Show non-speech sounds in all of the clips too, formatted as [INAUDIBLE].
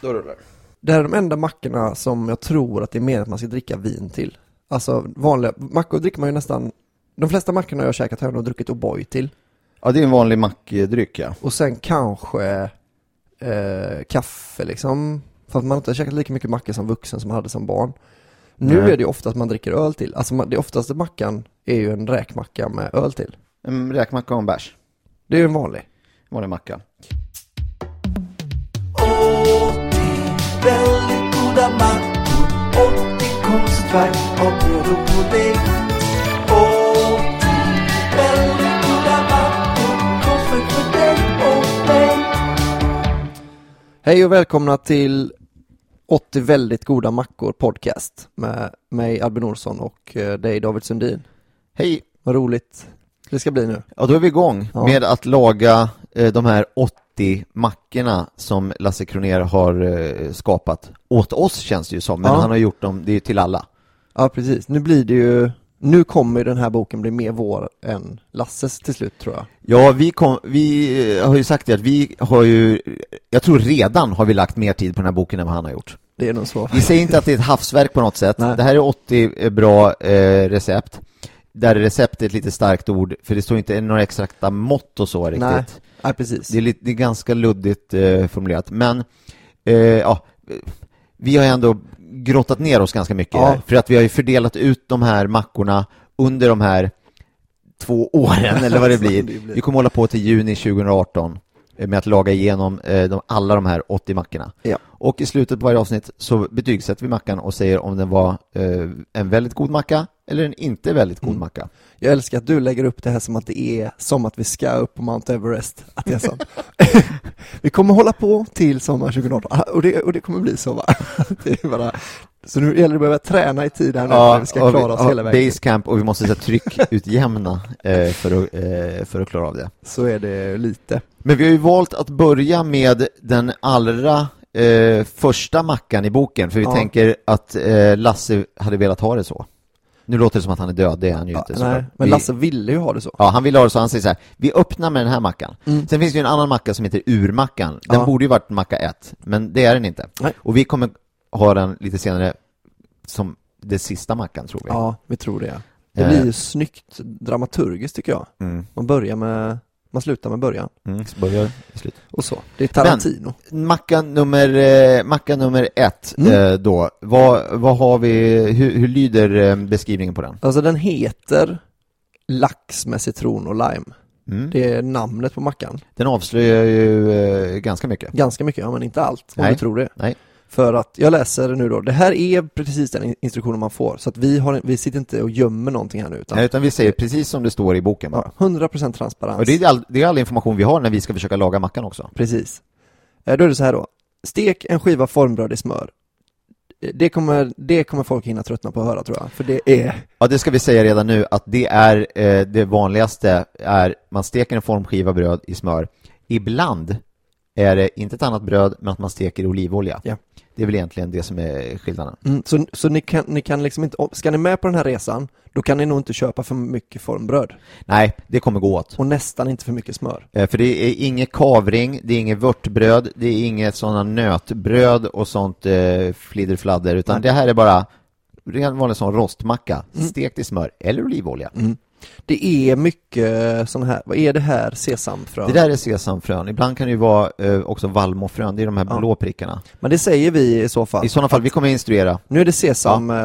Då rullar det. här är de enda mackorna som jag tror att det är mer att man ska dricka vin till. Alltså vanliga, mackor dricker man ju nästan, de flesta mackorna jag har käkat har jag nog druckit O'boy till. Ja, det är en vanlig mackdryck ja. Och sen kanske eh, kaffe liksom. För att man inte har käkat lika mycket mackor som vuxen som man hade som barn. Nu Nej. är det ju ofta att man dricker öl till. Alltså man- det oftaste mackan är ju en räkmacka med öl till. En räkmacka och en bärs. Det är ju en vanlig. Vanlig macka. Väldigt goda mackor och det konstverk av bröd och pudding. Och väldigt goda mackor, konstverk för dig och mig. Hej och välkomna till 80 väldigt goda mackor podcast med mig Albin Olsson och eh, dig David Sundin. Hej! Vad roligt det ska bli nu. Ja, då är vi igång Ja. med att laga eh, de här 80 mackorna som Lasse Kroner har eh, skapat. Åt oss känns det ju som, men Ja. han har gjort dem, det är ju till alla. Ja precis, nu blir det ju nu kommer den här boken bli mer vår än Lasses till slut tror jag. Ja, vi, kom, vi eh, har ju sagt det att vi har ju, jag tror redan har vi lagt mer tid på den här boken än vad han har gjort. Det är nog så. Vi säger inte att det är ett havsverk på något sätt. Nej. Det här är 80 bra eh, recept. Där recept är ett lite starkt ord, för det står inte några exakta mått och så riktigt. Nej, nej precis. Det är, lite, det är ganska luddigt eh, formulerat, men eh, ja, vi har ju ändå grottat ner oss ganska mycket Ja. här, för att vi har ju fördelat ut de här mackorna under de här två åren, eller vad det [LAUGHS] blir. Det blir. Vi kommer hålla på till juni 2018 eh, med att laga igenom eh, de, alla de här 80 mackorna. Ja. Och i slutet på varje avsnitt så betygsätter vi mackan och säger om den var eh, en väldigt god macka eller en inte väldigt god Mm. macka. Jag älskar att du lägger upp det här som att det är som att vi ska upp på Mount Everest. Att är så. [LAUGHS] vi kommer hålla på till sommar 2018 Ah, och det, och det kommer bli så va? [LAUGHS] Det är bara, så nu gäller det att börja träna i tid här nu när vi ska klara oss ja, hela vägen. Basecamp och vi måste så tryckutjämna eh, för, att, eh, för att klara av det. Så är det lite. Men vi har ju valt att börja med den allra eh, första mackan i boken, för vi Ja. tänker att eh, Lasse hade velat ha det så. Nu låter det som att han är död, det är han ju Ja, inte. nej, men Vi- Lasse ville ju ha det så. Ja, han vill ha det så. Han säger så här, vi öppnar med den här mackan. Mm. Sen finns det ju en annan macka som heter urmackan. Den Ja. borde ju varit macka 1, men det är den inte. Nej. Och vi kommer ha den lite senare som det sista mackan, tror vi. Ja, vi tror det. Det Eh. blir ju snyggt dramaturgiskt tycker jag. Mm. Man börjar med, man slutar med början. Mm, börjar slut. Och så. Det är Tarantino. Macka nummer, eh, macka nummer ett Mm. eh, då. Vad, vad har vi, hur, hur lyder eh, beskrivningen på den? Alltså den heter Lax med citron och lime. Mm. Det är namnet på mackan. Den avslöjar ju ganska mycket. Ganska mycket, ja men inte allt om Nej. du tror det. Nej. För att, jag läser nu då, det här är precis den in- instruktionen man får. Så att vi, har, vi sitter inte och gömmer någonting här nu utan Nej, utan vi säger precis som det står i boken bara. ja, 100% transparens. Och det är, all, det är all information vi har när vi ska försöka laga mackan också. Precis. Eh, Då är det så här då. Stek en skiva formbröd i smör. Eh, Det kommer, det kommer folk hinna tröttna på att höra tror jag. För det är, Ja, det ska vi säga redan nu att det är eh, det vanligaste är man steker en formskiva bröd i smör. Ibland är det inte ett annat bröd, men att man steker i olivolja. Ja. Det är väl egentligen det som är skillnaden. Mm, så så ni, kan, ni kan liksom inte, ska ni med på den här resan, då kan ni nog inte köpa för mycket formbröd. Nej, det kommer gå åt. Och nästan inte för mycket smör. Eh, För det är inget kavring, det är inget vörtbröd, det är inget sådana nötbröd och sånt eh, flidderfladder, utan Nej. det här är bara ren vanlig sån rostmacka, stekt i smör eller olivolja. Det är mycket sån här, vad är det här, sesamfrön? Det där är sesamfrön, ibland kan det ju vara eh, också vallmofrön, det är de här Ja. blå prickarna. Men det säger vi i så fall. I sådana fall, vi kommer instruera. Nu är det sesam, eh,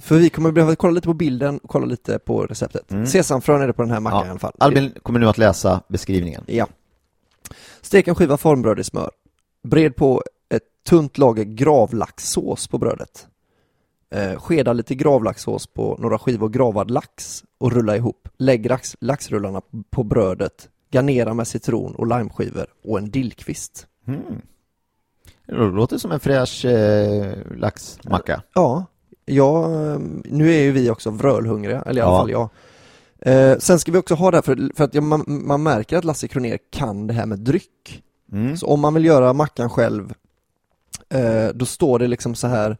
för vi kommer behöva kolla lite på bilden och kolla lite på receptet. Mm. Sesamfrön är det på den här mackan Ja. i alla fall. Albin kommer nu att läsa beskrivningen. Ja. Stek en skiva formbröd i smör. Bred på ett tunt lager gravlaxsås på brödet. Eh, skeda lite gravlaxsås på några skivor gravad lax och rulla ihop. Lägg lax, laxrullarna på brödet. Garnera med citron och limeskivor och en dillkvist. Mm. Det låter som en fräsch eh, laxmacka. Ja, ja, nu är ju vi också vrölhungriga, eller i alla Ja. fall jag. Eh, sen ska vi också ha det här för, för att ja, man, man märker att Lasse Kronér kan det här med dryck. Mm. Så om man vill göra mackan själv, eh, då står det liksom så här,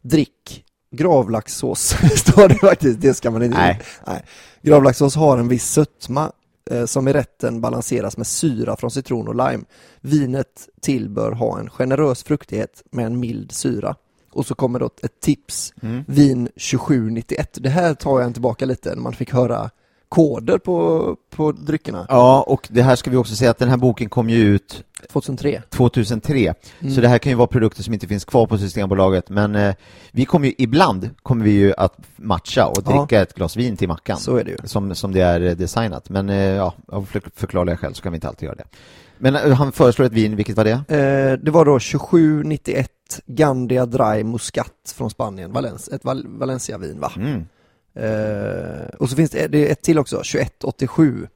drick gravlaxsås, [LAUGHS] står det faktiskt, det ska man inte Nej. Nej. Gravlaxsås har en viss sötma eh, som i rätten balanseras med syra från citron och lime. Vinet till bör ha en generös fruktighet med en mild syra. Och så kommer då ett tips, Mm. vin 2791. Det här tar jag en tillbaka lite, när man fick höra koder på, på dryckerna. Ja, och det här ska vi också säga att den här boken kom ju ut 2003. 2003. Mm. Så det här kan ju vara produkter som inte finns kvar på Systembolaget, men eh, vi kommer ju ibland kommer vi ju att matcha och Ja. dricka ett glas vin till mackan. Så är det ju. Som, som det är eh, designat. Men eh, ja, av för- förklarliga skäl så kan vi inte alltid göra det. Men eh, han föreslår ett vin, vilket var det? Eh, det var då 2791 Gandia Dry Muscat från Spanien, Valens, ett Val Valencia-vin va? Mm. Eh, och så finns det, det ett till också, 2187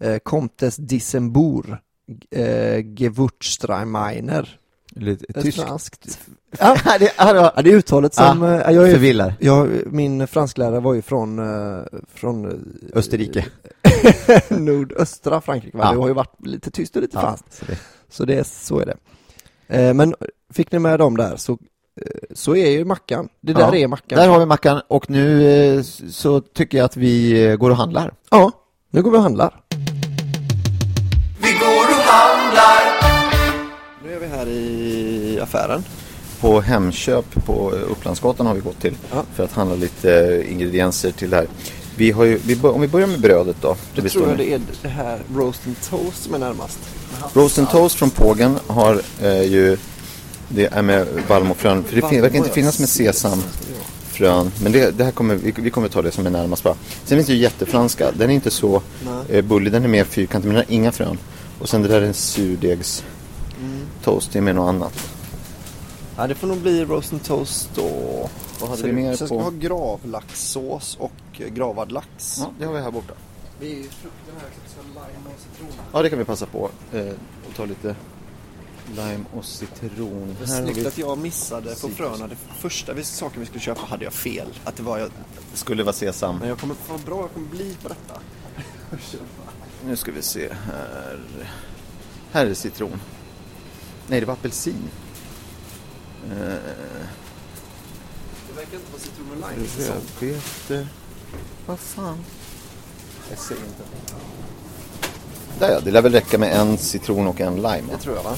eh, Comtes Dissembour eh, Gewurztraminer Lite tyskt. [LAUGHS] Ja, det, ja, det är uttalet som, Ah, jag är, förvillar. jag, min fransklärare var ju från, eh, från eh, Österrike. [LAUGHS] nordöstra Frankrike va? Ja. Det har ju varit lite tyst och lite Ja, franskt så det- Så är, så är det. Men fick ni med dem där så, så är ju mackan. Det där Ja, är mackan. Där har vi mackan och nu eh, så tycker jag att vi eh, går och handlar. Ja, nu går vi och handlar. Vi går och handlar. Nu är vi här i affären. På Hemköp på Upplandsgatan har vi gått till Ja. för att handla lite eh, ingredienser till det här. Vi har ju, vi, om vi börjar med brödet då. Det Vi tror jag det är det här roast and toast som är närmast. Roast and toast från Pågen har eh, ju, det är med vallmofrön. För det fin- verkar inte finnas med sesamfrön. Men det, det här kommer, vi, vi kommer ta det som är närmast bara. Sen finns det ju jättefranska. Den är inte så eh, bullig, den är mer fyrkantig men den har inga frön. Och sen det där är en surdegs toast, det är med något annat. Ja, det får nog bli roast and toast då. Vad hade Sen- vi mer Sen ska på? vi ha gravlaxsås och eh, gravad lax. Ja, det har vi här borta. Vi är ju frukten här så vi ska ha lime och citron. Ja, det kan vi passa på. Eh, och ta lite lime och citron. Här snyggt vi- att jag missade på fröna. Det första vi- saken vi skulle köpa hade jag fel. Att det var jag. Det skulle vara sesam. Men jag kommer, vad bra jag kommer bli på detta. Nu ska vi se här. Här är citron. Nej, det var apelsin. Eh, Det verkar inte vara citron och lime. säsong. Rödbetor. Vad fan? Jag ser inte. Där ja, det lär väl räcka med en citron och en lime. Det tror jag va?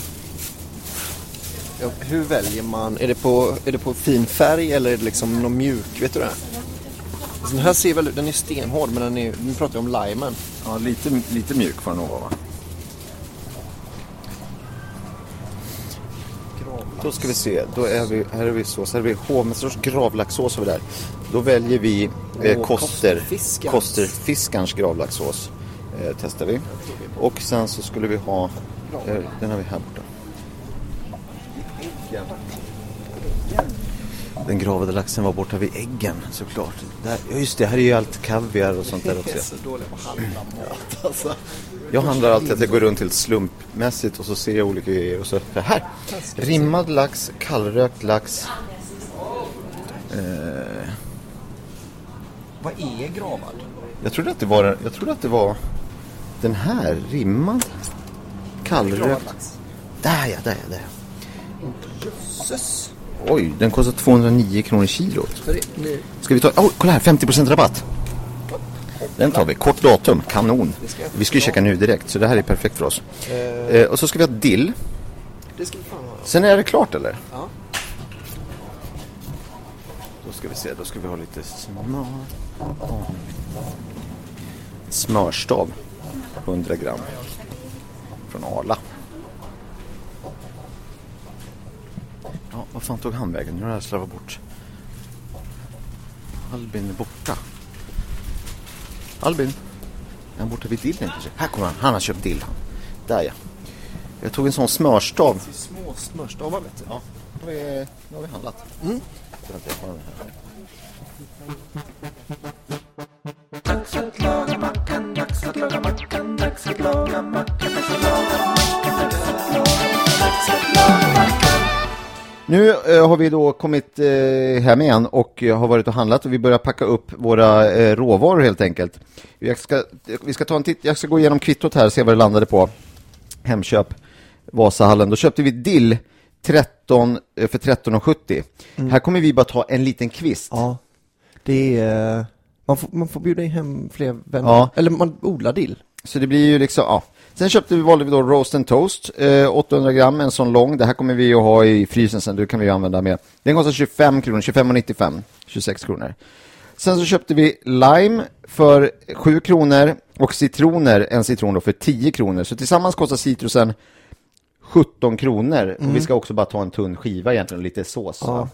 Ja, hur väljer man? Är det, på, är det på fin färg eller är det liksom någon mjuk? Vet du det? Så den här ser väl den är stenhård men den är, nu pratar vi om limen. Ja, lite, lite mjuk får den nog vara va? Då ska vi se, då är vi, här är vi sås, här är vi hovmästares gravlaxsås har vi där. Då väljer vi eh, Koster, Kosterfiskars. Kosterfiskarns gravlaxsås. Eh, testar vi. Och sen så skulle vi ha, eh, den har vi här borta. Den gravade laxen var borta vid äggen såklart. Där, ja, just det, här är ju allt kaviar och sånt där också. så dåliga på att handla mat alltså. Jag handlar alltid att jag går runt helt slumpmässigt och så ser jag olika grejer och så här. Rimmad lax, kallrökt lax. Eh, Vad är gravad? jag trodde att det var, jag trodde att det var den här, rimmad, kallrökt. lax. Där ja, där ja, där Oj, den kostar 209 kronor kilot. Ska vi ta, oh, kolla här, 50% rabatt. Den tar vi, kort datum, kanon. Vi ska ju checka nu direkt, så det här är perfekt för oss. Eh, och så ska vi ha dill. Sen är det klart eller? Ja. Då ska vi se, då ska vi ha lite smör. Smörstav. 100 gram. Från Arla. Ja, vad fan tog han vägen? Nu har jag slarvat bort. Albin är borta. Albin? Är han borta vid dillen kanske? Här kommer han. Han har köpt dill han. Där ja. Jag tog en sån smörstav. Små smörstavar vet du. Ja, nu har vi, nu har vi handlat. Mm. Vänta, jag har den här. Dags att laga mackan, dags att laga mackan, dags att laga mackan, Nu eh, har vi då kommit eh, hem igen och eh, har varit och handlat och vi börjar packa upp våra råvaror helt enkelt. Jag ska, vi ska ta en titt, jag ska gå igenom kvittot här och se vad det landade på. Hemköp, Vasahallen. Då köpte vi dill 13 eh, för 13,70. Här kommer vi bara ta en liten kvist. Ja. Det är... Man får, man får bjuda hem fler vänner. Ja. Eller man odlar dill. Så det blir ju liksom, ja. Sen köpte vi, valde vi då roast and toast, eh, 800 gram, en sån lång. Det här kommer vi att ha i frysen sen, det kan vi använda mer. Den kostar 25 kronor, 25,95, 26 kronor. Sen så köpte vi lime för 7 kronor och citroner, en citron då för 10 kronor. Så tillsammans kostar citrusen 17 kronor. Och vi ska också bara ta en tunn skiva egentligen och lite sås. Ja.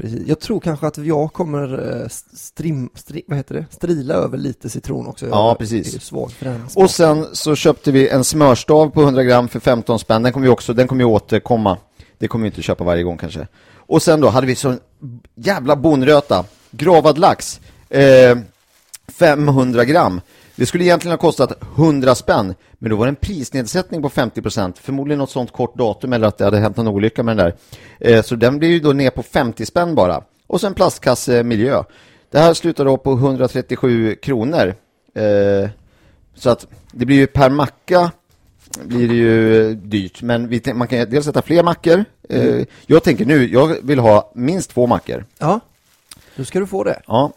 Precis. Jag tror kanske att jag kommer eh, strim, stri, vad heter det? strila över lite citron också. Jag Ja, precis. svag för den. Och sen så köpte vi en smörstav på 100 gram för 15 spänn. Den kommer ju också, den kommer ju återkomma. Det kommer vi inte köpa varje gång kanske. Och sen då hade vi så jävla bonröta, gravad lax, eh, 500 gram. Det skulle egentligen ha kostat 100 spänn, men då var det en prisnedsättning på 50%, förmodligen något sånt kort datum eller att det hade hänt en olycka med den där. Eh, så den blir ju då ner på 50 spänn bara. Och sen plastkasse miljö. Det här slutar då på 137 kronor. Eh, så att det blir ju per macka blir det ju dyrt, men man kan dels sätta fler mackor. Eh, jag tänker nu, jag vill ha minst två mackor. Ja, då ska du få det. Ja,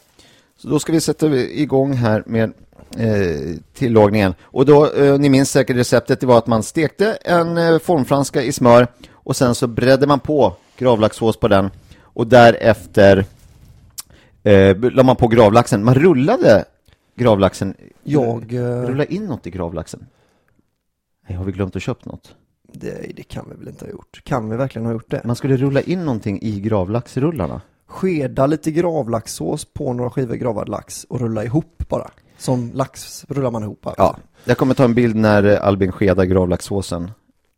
så då ska vi sätta igång här med eh, tillagningen. Och då, eh, ni minns säkert receptet, det var att man stekte en eh, formfranska i smör och sen så bredde man på gravlaxsås på den och därefter eh, la man på gravlaxen. Man rullade gravlaxen. Jag, eh, Rulla in något i gravlaxen. Nej, har vi glömt att köpa något? Det, det kan vi väl inte ha gjort? Kan vi verkligen ha gjort det? Man skulle rulla in någonting i gravlaxrullarna. Skeda lite gravlaxsås på några skivor gravad lax och rulla ihop bara. Som lax rullar man ihop. Alltså. Ja, jag kommer ta en bild när Albin skedar gravlaxsåsen.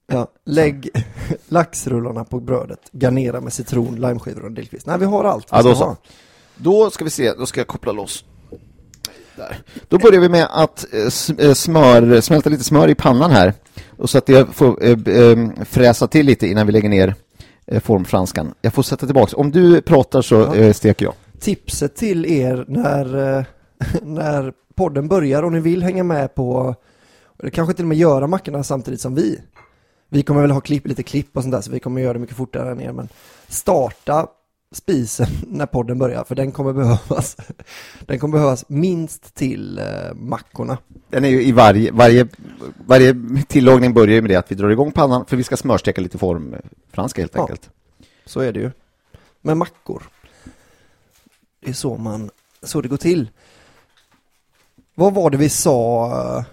Ja, lägg [LAUGHS] laxrullarna på brödet, garnera med citron, limeskivor och dillkvist. Nej, vi har allt vi Ja, då ska. Då ska vi se, då ska jag koppla loss. Där. Då börjar vi med att eh, eh, smör, smälta lite smör i pannan här. Och så att det får eh, fräsa till lite innan vi lägger ner formfranskan. Jag får sätta tillbaks. Om du pratar så Ja. steker jag. Tipset till er när, [LAUGHS] när podden börjar och ni vill hänga med på, eller kanske till och med göra mackorna samtidigt som vi. Vi kommer väl ha klipp, lite klipp och sånt där så vi kommer göra det mycket fortare än er men starta spisen [LAUGHS] när podden börjar för den kommer behövas. [LAUGHS] Den kommer behövas minst till eh, mackorna. Den är ju i varje, varje, varje tillagning börjar ju med det att vi drar igång pannan för vi ska smörsteka lite formfranska helt Ja. enkelt. Så är det ju. Med mackor. Det är så man, så det går till. Vad var det vi sa, eh,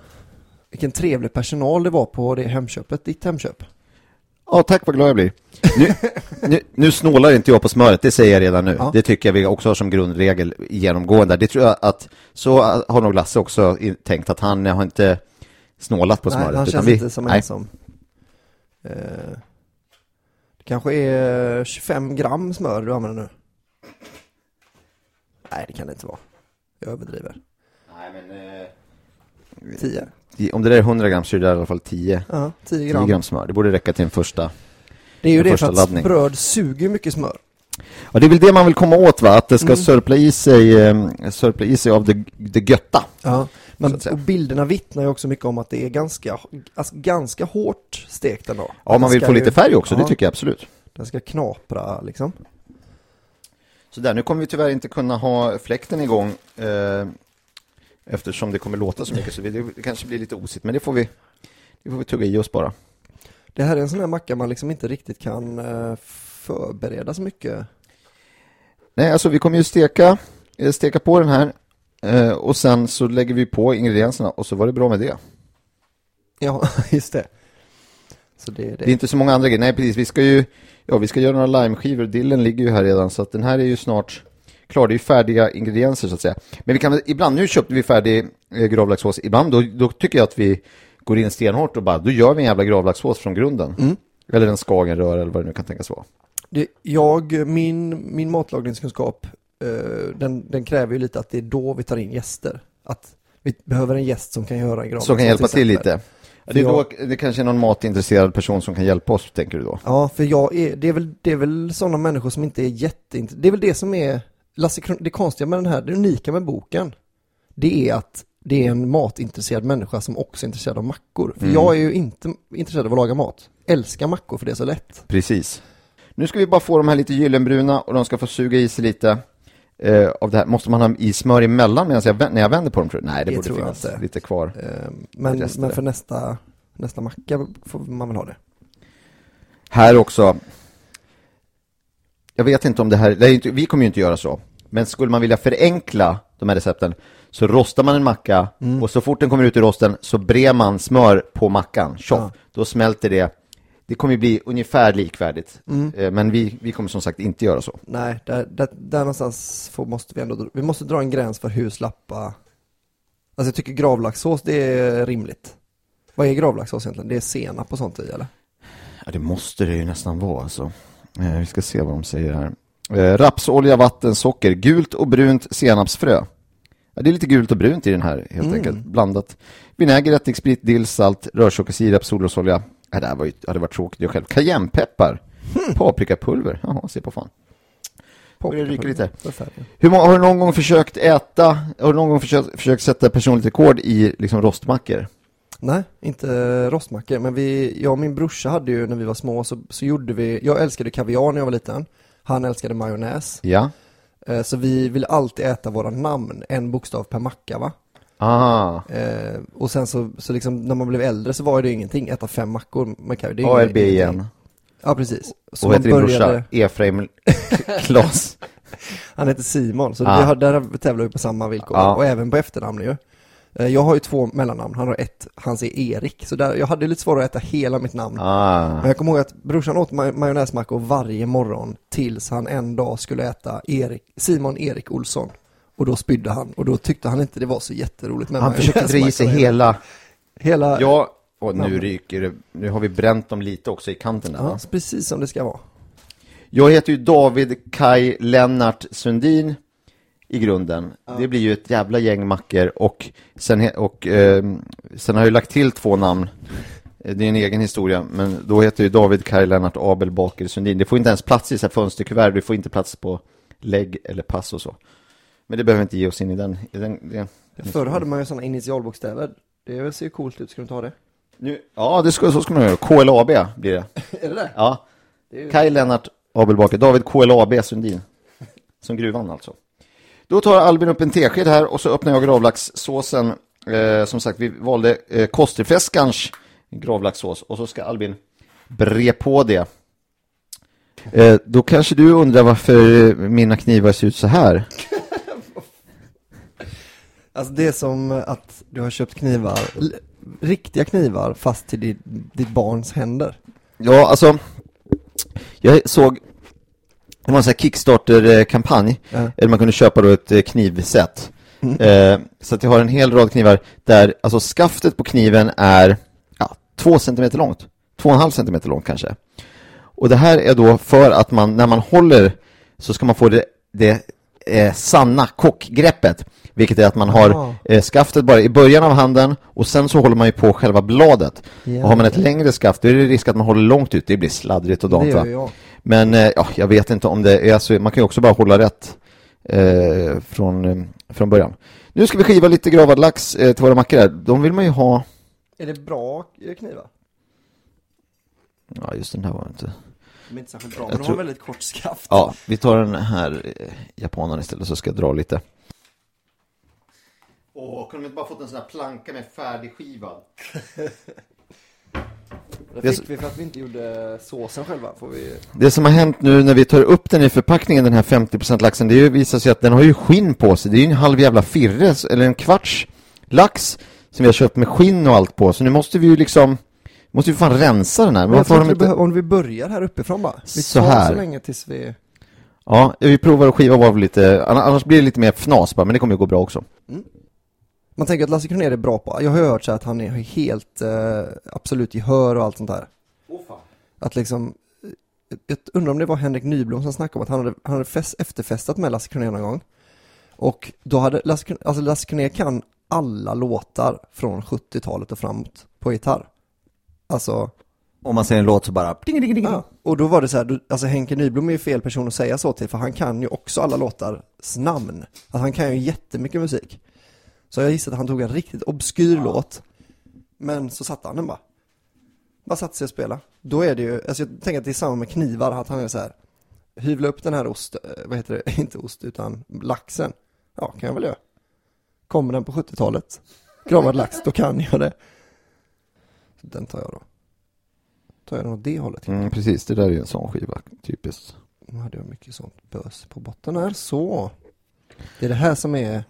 vilken trevlig personal det var på det hemköpet, ditt hemköp? Ja, tack vad glad jag blir. Nu, nu, nu snålar inte jag på smöret, det säger jag redan nu. Ja. Det tycker jag vi också har som grundregel genomgående. Det tror jag att, så har nog Lasse också tänkt att han har inte snålat på Nej, smöret. han utan känns vi- inte som nej. en som... Eh, det kanske är 25 gram smör du använder nu? Nej, det kan det inte vara. Jag överdriver. Eh, 10? Om det där är 100 gram så är det där i alla fall 10, Ja, 10 10 gram. gram smör. Det borde räcka till en första. Det är ju det för att laddning. bröd suger mycket smör. Ja, det är väl det man vill komma åt va? Att det ska Mm. sörpla i sig, eh, sörpla i sig av det, det götta. Ja, Men, och bilderna vittnar ju också mycket om att det är ganska, alltså, ganska hårt stekt ändå. Ja, man vill få ju- lite färg också, det ja, tycker jag absolut. Den ska knapra liksom. Så där, nu kommer vi tyvärr inte kunna ha fläkten igång eh, eftersom det kommer låta så mycket så det kanske blir lite osigt, men det får vi, det får vi tugga i oss bara. Det här är en sån här macka man liksom inte riktigt kan eh, förbereda så mycket. Nej, alltså vi kommer ju steka, eh, steka på den här eh, och sen så lägger vi på ingredienserna och så var det bra med det. Ja, [LAUGHS] just det. Det är det. Det är inte så många andra grejer. Nej, precis. Vi ska ju ja, vi ska göra några limeskivor. Dillen ligger ju här redan, så att den här är ju snart klar. Det är ju färdiga ingredienser, så att säga. Men vi kan ibland, nu köpte vi färdig eh, gravlaxsås. Ibland, då, då tycker jag att vi går in stenhårt och bara, då gör vi en jävla gravlaxsås från grunden. Eller en skagenrör eller vad det nu kan tänkas vara. det jag, min, min matlagningskunskap, eh, den, den kräver ju lite att det är då vi tar in gäster. Att vi behöver en gäst som kan göra en grav. Som kan hjälpa till exempel. lite. Ja, det, är då, det kanske är någon matintresserad person som kan hjälpa oss, tänker du då? Ja, för jag är, det är väl, det är väl sådana människor som inte är jätteintresserade. Det är väl det som är, Lasse Kron- det konstiga med den här, det unika med boken, det är att det är en matintresserad människa som också är intresserad av mackor. För Mm. jag är ju inte intresserad av att laga mat. Älskar mackor för det är så lätt. Precis. Nu ska vi bara få de här lite gyllenbruna och de ska få suga i sig lite eh, av det här. Måste man ha i smör emellan medan jag, när jag vänder på dem? Tror? Nej, det, Det borde finnas inte. lite kvar. Eh, Men, men för nästa, nästa macka får man väl ha det. Här också. Jag vet inte om det här, det inte, vi kommer ju inte göra så. Men skulle man vilja förenkla de här recepten så rostar man en macka Mm. och så fort den kommer ut i rosten så brer man smör på mackan. Tjoff, Ja. då smälter det. Det kommer ju bli ungefär likvärdigt. Mm. Eh, Men vi, vi kommer som sagt inte göra så. Nej, där, där, där någonstans får, måste vi ändå, vi måste dra en gräns för hur slappa, alltså jag tycker gravlaxsås det är rimligt. Vad är gravlaxsås egentligen? Det är senap och sånt i eller? Ja, det måste det ju nästan vara alltså. Eh, vi ska se vad de säger här. Eh, rapsolja, vatten, socker, gult och brunt senapsfrö. Ja, det är lite gult och brunt i den här helt enkelt, blandat. Vinäger, ättiksprit, dill, salt, rörsockersirap, solrosolja. Ja, det här var ju, hade varit tråkigt jag själv. Cayennepeppar, paprikapulver. Jaha, se på fan. Ryka lite. Hur många, har du någon gång försökt äta, har du någon gång försökt, försökt sätta personligt rekord i liksom rostmackor? Nej, inte rostmackor, men vi, jag och min brorsa hade ju när vi var små så, så gjorde vi, jag älskade kaviar när jag var liten. Han älskade majonnäs. Ja. Eh, Så vi ville alltid äta våra namn, en bokstav per macka va? Ah, Eh, och sen så, så liksom när man blev äldre så var det ingenting, äta fem mackor med kaviar. det är ALB ingenting. igen. Ja, precis. Så Och vad heter din man brorsa? Efraim [LAUGHS] Klas. Han heter Simon, så Ah. vi har, där tävlar vi på samma villkor. Ja. Och även på efternamn ju. Eh, Jag har ju två mellannamn, han har ett, hans är Erik. Så där, jag hade lite svårare att äta hela mitt namn. Ah. Men jag kommer ihåg att brorsan åt maj- majonnäsmackor varje morgon tills han en dag skulle äta Erik, Simon Erik Olsson. Och då spydde han och då tyckte han inte det var så jätteroligt med Han försökte dra i sig hela... Hela, Ja, och nu ryker det. Nu har vi bränt dem lite också i kanten där. ja, va? precis som det ska vara. Jag heter ju David Kai Lennart Sundin i grunden. Det blir ju ett jävla gäng mackor och sen, och, ehm, sen har jag lagt till två namn. Eh, Det är en egen historia, men då heter ju David Kai Lennart Abel Baker Sundin. Det får inte ens plats i så här fönsterkuvert, det får inte plats på lägg eller pass och så. Men det behöver inte ge oss in i den. I den, den Förr hade man ju sådana initialbokstäver. Det ser ju coolt ut, ska du ha det? nu, ja, det ska, så ska man göra. KLAB blir det. [LAUGHS] Är det det? Ja. Det ju- Kaj Lennart Abelbaker, David KLAB Sundin. Som gruvan alltså. Då tar Albin upp en tesked här och så öppnar jag gravlaxsåsen. Eh, som sagt, vi valde eh, Kosterfläskans gravlaxsås och så ska Albin bre på det. Eh, då kanske du undrar varför eh, mina knivar ser ut så här. [LAUGHS] Alltså det är som att du har köpt knivar, riktiga knivar fast till ditt, ditt barns händer. Ja, alltså. Jag såg det var en sån här Kickstarter-kampanj Ja. där man kunde köpa då ett eh, knivset. Eh, så att jag har en hel rad knivar där alltså skaftet på kniven är ja, två centimeter långt. Två och en halv centimeter långt kanske. Och det här är då för att man, när man håller så ska man få det, det eh, sanna kockgreppet. Vilket är att man har eh, skaftet bara i början av handen och sen så håller man ju på själva bladet. Ja. Och har man ett längre skaft då är det risk att man håller långt ut. Det blir sladdrigt och dant va? Men eh, ja, jag vet inte om det är så. Man kan ju också bara hålla rätt eh, från, eh, från början. Nu ska vi skiva lite gravad lax eh, till våra mackor här. De vill man ju ha... Är det bra eh, knivar? Ja, just den här var inte... De är inte särskilt bra, Jag men de tror- har väldigt kort skaft. Ja, vi tar den här eh, japanen istället så ska jag dra lite. Åh, kunde de inte bara fått en sån här planka med färdigskivad? [LAUGHS] Det fick vi för att vi inte gjorde såsen själva. Får vi... Det som har hänt nu när vi tar upp den i förpackningen, den här 50% laxen, det är ju- visar sig att den har ju skinn på sig. Det är ju en halv jävla firre, eller en kvarts lax som vi har köpt med skinn och allt på. Så nu måste vi ju liksom, måste vi fan rensa den här. Men varför har de inte... Om vi börjar här uppifrån bara. Vi Så här. så länge tills vi... Ja, vi provar att skiva av lite, ann- annars blir det lite mer fnas bara, men det kommer ju gå bra också. Man tänker att Lasse Kronér är bra på, jag har hört så här att han är helt eh, absolut gehör och allt sånt där. Att liksom, eh, jag undrar om det var Henrik Nyblom som snackade om att han hade, han hade fest, efterfestat med Lasse Kronér någon gång. Och då hade Lasse, alltså Lasse Kronér kan alla låtar från 70-talet och framåt på gitarr. Alltså, Om man säger en låt så bara... Ding, ding, ding. ja. och då var det så här, alltså Henke Nyblom är ju fel person att säga så till, för han kan ju också alla låtars namn. Alltså han kan ju jättemycket musik. Så jag gissar att han tog en riktigt obskyr låt, men så satte han den bara. Bara satte sig och spela. Då är det ju, alltså jag tänker att det är samma med knivar, att han är så här, hyvla upp den här ost, eh, vad heter det, [LAUGHS] inte ost utan laxen. Ja, kan jag väl göra. Kommer den på 70-talet, gravad lax, då kan jag det. Så den tar jag då. Tar jag den åt det hållet. Mm, precis, det där är ju en sån skiva, typiskt. Nu hade jag mycket sånt bös på botten här, så. Det är det här som är,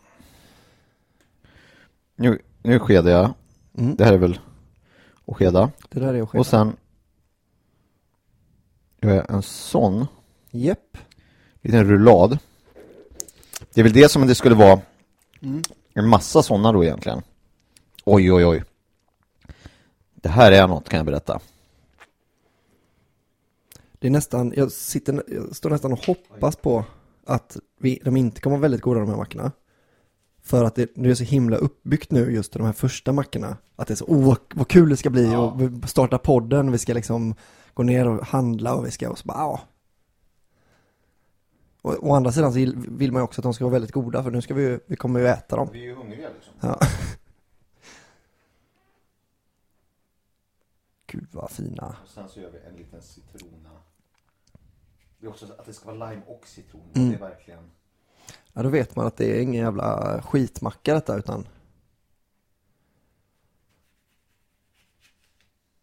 Nu, nu skedar jag. Mm. Det här är väl att skeda. det där är att Och sen gör jag en sån Jepp. liten rullad. Det är väl det som det skulle vara en massa sådana då egentligen. Oj, oj, oj. Det här är något kan jag berätta. Det är nästan, jag, sitter, jag står nästan och hoppas på att vi, de inte kommer vara väldigt goda de här mackorna. För att det, det är så himla uppbyggt nu just de här första mackorna. Att det är så, oh vad, vad kul det ska bli och vi startar podden, vi ska liksom gå ner och handla och vi ska, och så bara, ja. Och, å andra sidan så vill- vill man ju också att de ska vara väldigt goda för nu ska vi ju, vi kommer ju äta dem. Vi är ju hungriga liksom. Ja. [LAUGHS] Gud vad fina. Och sen så gör vi en liten citrona. Det är också att det ska vara lime och citron. Mm. Det är verkligen... Ja, då vet man att det är ingen jävla skitmacka detta utan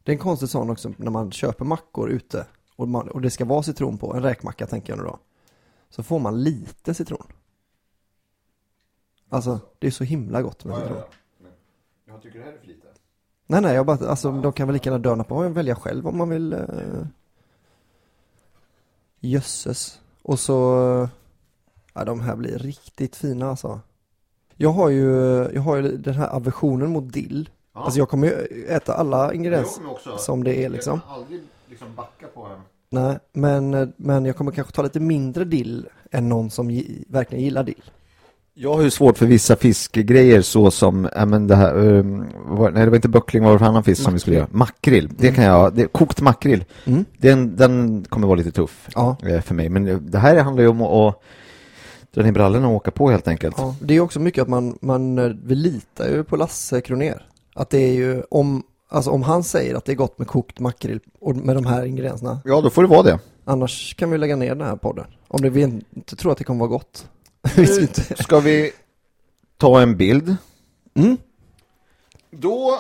Det är en konstig sån också när man köper mackor ute och, man, och det ska vara citron på, en räkmacka tänker jag nu då. Så får man lite citron. Alltså, det är så himla gott med citron. Jag tycker det här är för lite. Nej, nej, jag bara, alltså de kan väl lika gärna döna på välja själv om man vill. Eh... Jösses. Och så, ja de här blir riktigt fina alltså. Jag har ju, jag har ju den här aversionen mot dill. Alltså jag kommer ju äta alla ingredienser som det är liksom. aldrig liksom backa på en... Nej, men, men jag kommer kanske ta lite mindre dill än någon som verkligen gillar dill. Jag har ju svårt för vissa fiskgrejer så som, ja men det här, um, var, nej det var inte böckling, vad var det för annan fisk som vi skulle göra? Makrill, det kan jag, det, kokt makrill, Mm. den, den kommer vara lite tuff Ja. eh, för mig. Men det här handlar ju om att, att dra ner brallorna och åka på helt enkelt. Ja, det är också mycket att man, man, eh, vi litar ju på Lasse Kroner. Att det är ju, om, alltså om han säger att det är gott med kokt makrill och med de här ingredienserna. Ja, då får det vara det. Annars kan vi lägga ner den här podden. Om det, vi inte tror att det kommer vara gott. Visst [LAUGHS] vi inte. Ska vi ta en bild? Mm. Då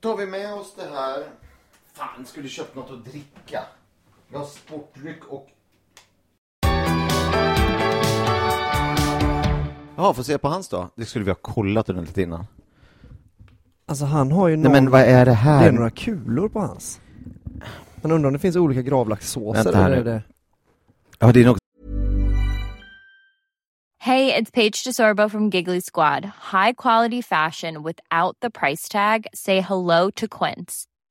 tar vi med oss det här. Fan, skulle köpt något att dricka. Jag har sportdryck och... Jaha, får se på hans då. Det skulle vi ha kollat ordentligt innan. Alltså han har ju Nej någon, men vad är det här? det är några kulor på hans. Man undrar om det finns olika gravlaxsåser eller är det... Ja, det är nog... Hey, it's Paige DeSorbo from Giggly Squad. High quality fashion without the price tag. Say hello to Quince.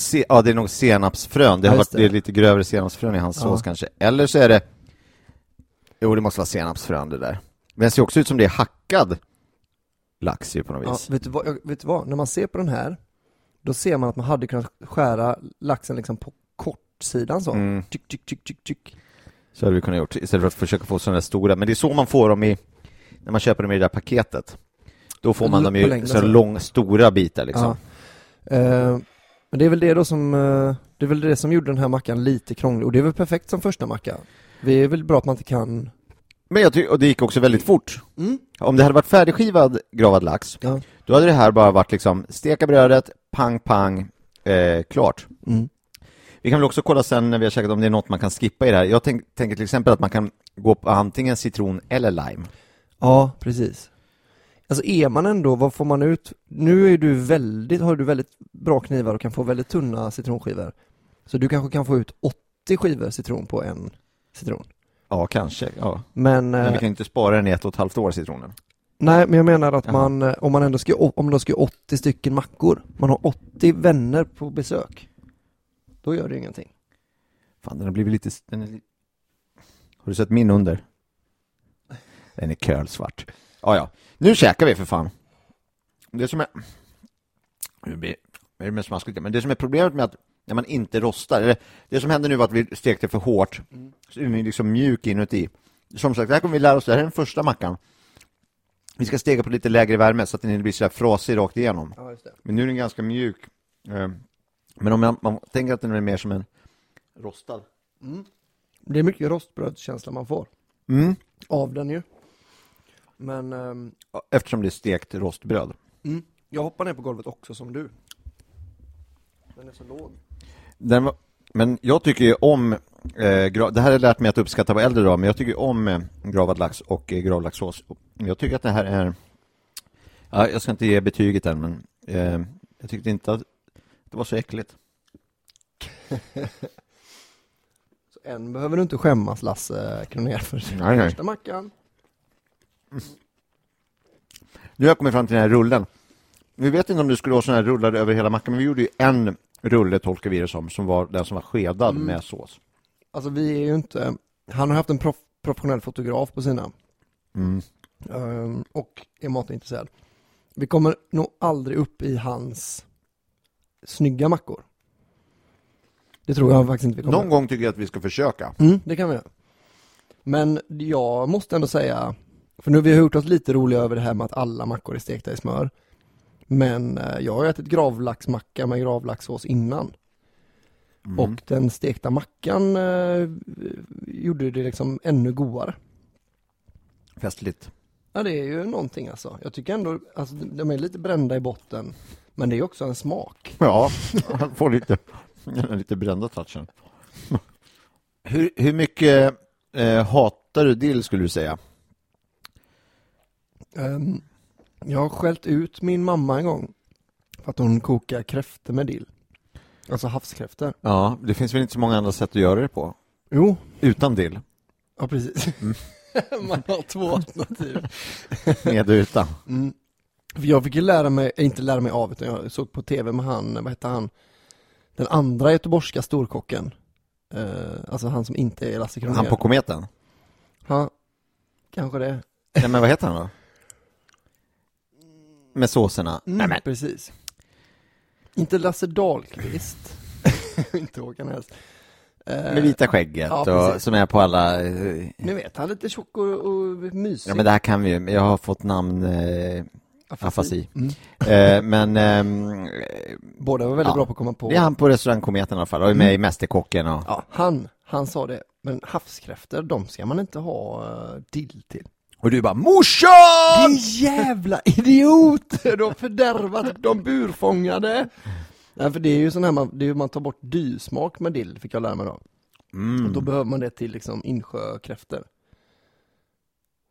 Se, ja, det är nog senapsfrön. Det, har Ja, varit, det. det är lite grövre senapsfrön i hans Ja. sås kanske. Eller så är det... Jo, det måste vara senapsfrön det där. Men det ser också ut som det är hackad lax ju på något Ja, vis. vet, du vad, vet du vad, när man ser på den här, då ser man att man hade kunnat skära laxen liksom på kortsidan så. Mm. Tyck, tyck, tyck, tyck, tyck. Så hade vi kunnat gjort istället för att försöka få sådana där stora. Men det är så man får dem i, när man köper dem i det där paketet. Då får man dem längden så lång, stora bitar liksom. Ja. Eh, men det är väl det då som, eh, det är väl det som gjorde den här mackan lite krånglig, och det är väl perfekt som första macka. Det är väl bra att man inte kan... Men jag tycker, och det gick också väldigt fort. Mm. Om det hade varit färdigskivad gravad lax, Ja. då hade det här bara varit liksom steka brödet, pang, pang, eh, klart. Mm. Vi kan väl också kolla sen när vi har käkat om det är något man kan skippa i det här. Jag tänk, tänker till exempel att man kan gå på antingen citron eller lime. Ja, precis. Alltså är man ändå, vad får man ut? Nu är du väldigt, har du väldigt bra knivar och kan få väldigt tunna citronskivor. Så du kanske kan få ut 80 skivor citron på en citron. Ja, kanske. Ja. Men, Men eh, vi kan ju inte spara den i ett och ett halvt år, citronen. nej men jag menar att Jaha. man, eh, om man ändå ska, om de ska göra 80 stycken mackor, man har 80 vänner på besök. Då gör det ingenting. Fan, den har blivit lite... Den är... Har du sett min under? Den är kölsvart. Ja, ja. Nu käkar vi för fan. Det som är... Det är med smaskigt, men det som är problemet med att när man inte rostar, eller det som händer nu var att vi stekte för hårt, så är den liksom mjuk inuti. Som sagt, det här kommer vi lära oss, det här är den första mackan. Vi ska steka på lite lägre värme så att den inte blir så här frasig rakt igenom. Ja. Men nu är den ganska mjuk. Eh, Men om man, man tänker att den är mer som en rostad. Det är mycket rostbrödskänsla man får Mm. av den ju. Men ehm, Eftersom det är stekt rostbröd. mm, jag hoppar ner på golvet också som du. Den är så låg. Den var, men jag tycker ju om, eh, gra, det här har lärt mig att uppskatta på äldre dagar, men jag tycker om eh, gravad lax och eh, gravlaxsås. Jag tycker att det här är, ja, jag ska inte ge betyget än, men eh, jag tyckte inte att det var så äckligt. [LAUGHS] Så än behöver du inte skämmas Lasse Kronér för nej. första mackan. Nu har jag kommit fram till den här rullen. Vi vet inte om det skulle vara sådana här rullar över hela mackan, men vi gjorde ju en rulle, tolkar vi det som, som var den som var skedad Mm. med sås. Alltså vi är ju inte, han har haft en prof, professionell fotograf på sina Mm. ehm, och är matintresserad. Vi kommer nog aldrig upp i hans snygga mackor. Det tror jag faktiskt inte vi kommer. Någon gång tycker jag att vi ska försöka. Mm, det kan vi göra. Men jag måste ändå säga, för nu har vi gjort oss lite roliga över det här med att alla mackor är stekta i smör. Men eh, jag har ätit gravlaxmacka med gravlaxsås innan. Mm. Och den stekta mackan eh, gjorde det liksom ännu godare. Festligt. Ja det är ju någonting alltså. Jag tycker ändå, alltså de är lite brända i botten. Men det är också en smak. Ja, han får lite, lite brända touchen. [LAUGHS] Hur, hur mycket eh, hatar du dill skulle du säga? Ehm, jag har skällt ut min mamma en gång. För att hon kokar kräftor med dill. Alltså havskräftor. Ja, det finns väl inte så många andra sätt att göra det på? Jo, Utan dill, ja precis. [LAUGHS] Man har två alternativ. [LAUGHS] med och utan. Mm. För jag fick ju lära mig, eh, inte lära mig av, utan jag såg på tv med han, vad hette han, Den andra göteborgska storkocken, eh, alltså han som inte är Lasse Kronér. Han på kometen? Ja, kanske det. Nej men vad heter han då? Med såserna? Mm, Nej men, Precis. Inte Lasse Dahlqvist. [LAUGHS] inte Håkan Hellst. Eh, med vita skägget ja, och som är på alla... eh, Ni vet, han är lite tjock och, och mysig. Ja men det här kan vi ju, jag har fått namn eh, afasi. Mm. Eh, men ehm, Båda var väldigt Ja. bra på att komma på. det är han på restaurang Kometen i alla fall och är med i Mästerkocken och... Ja, han, han sa det. Men havskräftor, de ska man inte ha uh, dill till. Och du bara morsan! Din jävla idiot! [LAUGHS] Du har fördärvat de burfångade! Nej, för det är ju sån här, man, det är ju, man tar bort dysmak med dill, fick jag lära mig då. Mm. Och då behöver man det till liksom insjökräftor.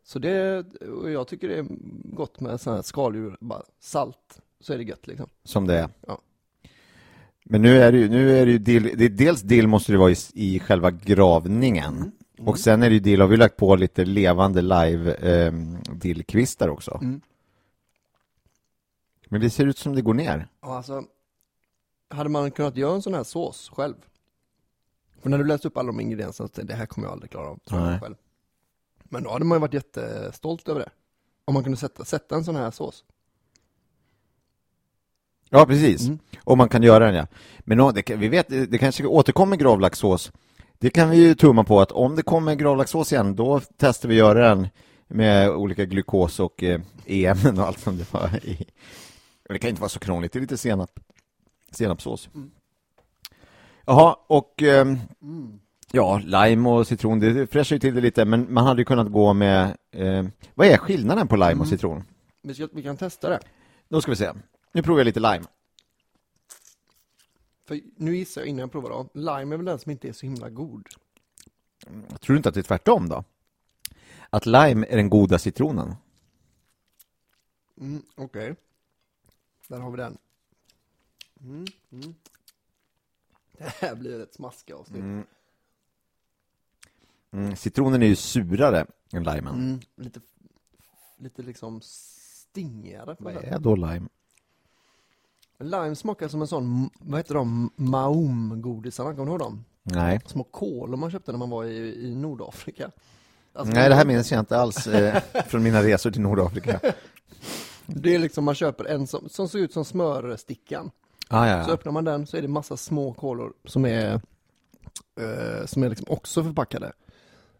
Så det, och jag tycker det är gott med sån här skaldjur, bara salt, så är det gött liksom. Som det är. Ja. Men nu är det ju, nu är det ju dill, det dels dill måste det vara i, i själva gravningen. Mm. Och sen är det ju dill, har vi lagt på lite levande live eh, dillkvistar också. Mm. Men det ser ut som det går ner. Ja, alltså, hade man kunnat göra en sån här sås själv? För när du läste upp alla de ingredienserna så det här kommer jag aldrig klara av tror jag själv. Men då hade man ju varit jättestolt över det. Om man kunde sätta, sätta en sån här sås. Ja, precis. Mm. Och man kan göra den, ja. Men nå- det, vi vet, det kanske återkommer gravlaxsås. Det kan vi ju tumma på att om det kommer gravlaxsås igen, då testar vi göra den med olika glukos och eh, e-ämnen och allt som det var i. Det kan inte vara så krångligt, det är lite senap, senapssås. Jaha, och ehm, ja, lime och citron, det fräschar ju till det lite, men man hade ju kunnat gå med, eh, vad är skillnaden på lime och citron? Vi, ska, vi kan testa det. Då ska vi se. Nu provar jag lite lime. För nu gissar jag innan jag provar då. Lime är väl den som inte är så himla god. Tror du inte att det är tvärtom då? Att lime är den goda citronen? Mm, Okej. Där har vi den. Mm, mm. Det här blir ett smaska avsnitt. Mm. Mm, citronen är ju surare än limen. Mm, lite, lite liksom stingigare. Vad är då lime? Lime smakar som en sån, vad heter de, Maum-godisarna, kommer du ihåg dem? Nej. Små kolor man köpte när man var i, i Nordafrika. Alltså, Nej, det här minns jag inte alls eh, från mina resor till Nordafrika. [LAUGHS] Det är liksom man köper en som, som ser ut som smörstickan. Ah, ja, Så ja. öppnar man den så är det massa små kolor som är, eh, som är liksom också förpackade.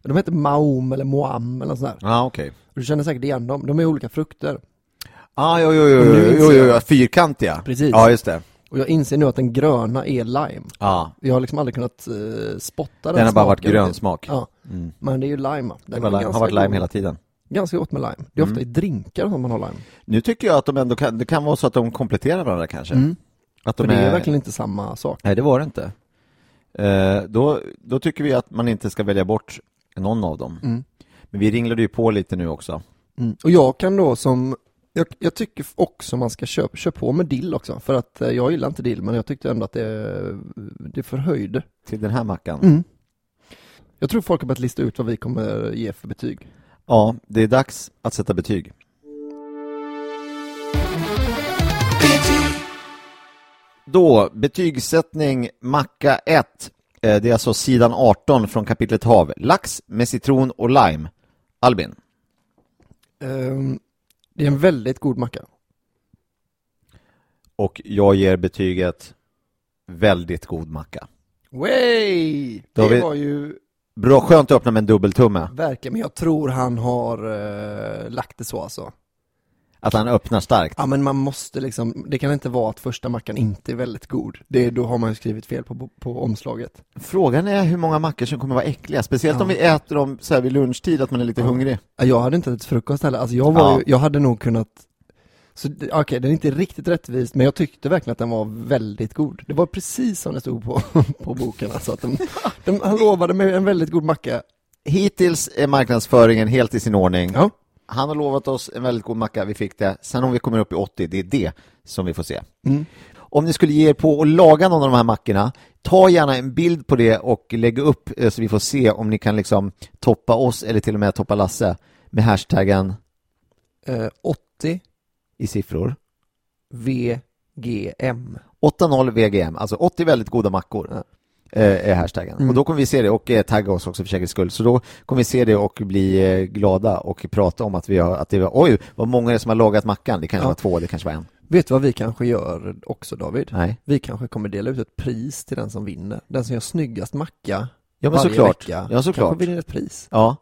De heter Maum eller Moam eller något sånt där. Ah, okej. Du känner säkert igen dem, de är olika frukter. Ah, jo, jo, jo, nu jo, jo, jo, fyrkantiga. Precis. Ja, just det. Och jag inser nu att den gröna är lime. Ja, Jag har liksom aldrig kunnat eh, spotta den den har bara varit grön smak. Ja, Mm. men det är ju lime. Det Den är lime, har varit lime god. hela tiden. Ganska gott med lime. Det är ofta Mm. i drinkar som man har lime. Nu tycker jag att de ändå kan, det kan vara så att de kompletterar varandra kanske. Mm. Att För de det är verkligen inte samma sak. Nej, det var det inte. Eh, då, då tycker vi att man inte ska välja bort någon av dem. Mm. Men vi ringlade ju på lite nu också. Mm. Och jag kan då som, jag, jag tycker också man ska köpa, köpa på med dill också. För att eh, jag gillar inte dill, men jag tyckte ändå att det, det förhöjde. Till den här mackan. Mm. Jag tror folk har börjat lista ut vad vi kommer ge för betyg. Ja, det är dags att sätta betyg. Då, betygssättning macka 1. Eh, Det är alltså sidan 18 från kapitlet hav. Lax med citron och lime. Albin, Ehm, det är en väldigt god macka. och jag ger betyget väldigt god macka. Way! Det vi- var ju Bra, skönt att öppna med en dubbeltumme. verkligen, men jag tror han har eh, lagt det så alltså. Att han öppnar starkt. Ja men man måste liksom, det kan inte vara att första mackan inte är väldigt god. Det, då har man ju skrivit fel på, på omslaget. Frågan är hur många mackor som kommer vara äckliga, speciellt Ja. om vi äter dem så här vid lunchtid, att man är lite Ja. hungrig. Ja, Jag hade inte ätit frukost heller, alltså jag var Ja. ju, jag hade nog kunnat så okej, den är inte riktigt rättvis, men jag tyckte verkligen att den var väldigt god. Det var precis som det stod på, [LAUGHS] på boken alltså, att den, den, han lovade mig en väldigt god macka. Hittills är marknadsföringen helt i sin ordning. Ja. Han har lovat oss en väldigt god macka, vi fick det. Sen om vi kommer upp i 80, det är det som vi får se. Mm. Om ni skulle ge er på att laga någon av de här mackorna, ta gärna en bild på det och lägg upp eh, så vi får se om ni kan liksom toppa oss eller till och med toppa Lasse med hashtaggen Eh, 80 i siffror. VGM. 80 VGM, alltså 80 väldigt goda mackor. Ja. Eh, Är hashtaggen. Mm. Och då kommer vi se det och eh, tagga oss också för säkerhets skull. Så då kommer vi se det och bli eh, glada och prata om att vi har, att det var, oj, vad många är det som har lagat mackan. Det kanske Ja. var två, det kanske var en. Vet du vad vi kanske gör också David? Nej. Vi kanske kommer dela ut ett pris till den som vinner. Den som gör snyggast macka Ja men varje såklart. vecka Ja såklart. kanske vinner ett pris. Ja.